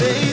baby.